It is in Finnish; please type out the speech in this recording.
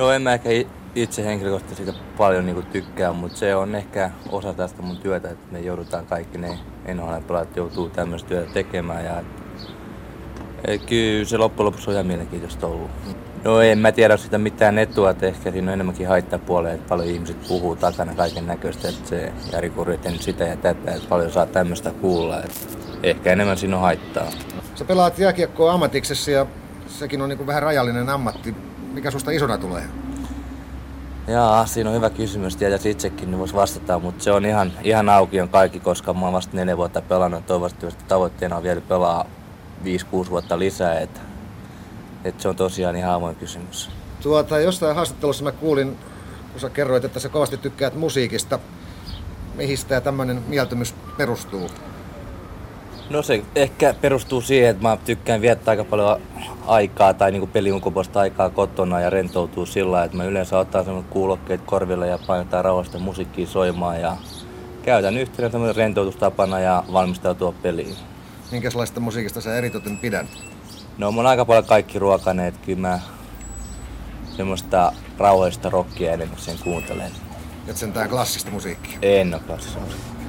No en mä ehkä itse henkilökohtaisesti siitä paljon niin tykkää, mutta se on ehkä osa tästä mun työtä, että me joudutaan kaikki ne NHL-pelaajat joutuu tämmöistä työtä tekemään ja et, kyllä se loppujen lopuksi on ihan mielenkiintoista ollut. No en mä tiedä sitä mitään etua, että ehkä siinä on enemmänkin haittapuoleen, että paljon ihmiset puhuu takana kaiken näköistä, että se Jari Kuriten sitä ja tätä, että paljon saa tämmöistä kuulla. Että ehkä enemmän siinä on haittaa. Sä pelaat jääkiekkoa ammatiksessa ja sekin on niin kuin vähän rajallinen ammatti. Mikä susta isona tulee? Jaa, siinä on hyvä kysymys. Tietäisi itsekin, niin voisi vastata, mutta se on ihan, ihan auki on kaikki, koska mä oon vasta neljä vuotta pelannut. Toivottavasti tavoitteena on vielä pelaa 5-6 vuotta lisää. Että, että se on tosiaan ihan avoin kysymys. Tuota, jostain haastattelussa mä kuulin, kun sä kerroit, että sä kovasti tykkäät musiikista. Mihin tämä tämmöinen mieltymys perustuu? No se ehkä perustuu siihen, että mä tykkään viettää aika paljon aikaa tai niin peliunkopuolista aikaa kotona ja rentoutuu sillä että mä yleensä ottaa semmoinen kuulokkeet korville ja painetaan rauhasta musiikkia soimaan ja käytän yhtenä tämmöinen rentoutustapana ja valmistautua peliin. Minkälaista musiikista sä eritoten pidän? No mun aika paljon kaikki ruokaneet, kyllä mä semmoista rauhallista rockia enemmän sen kuuntelen. Et sen tää klassista musiikkia? En oo klassista musiikkia.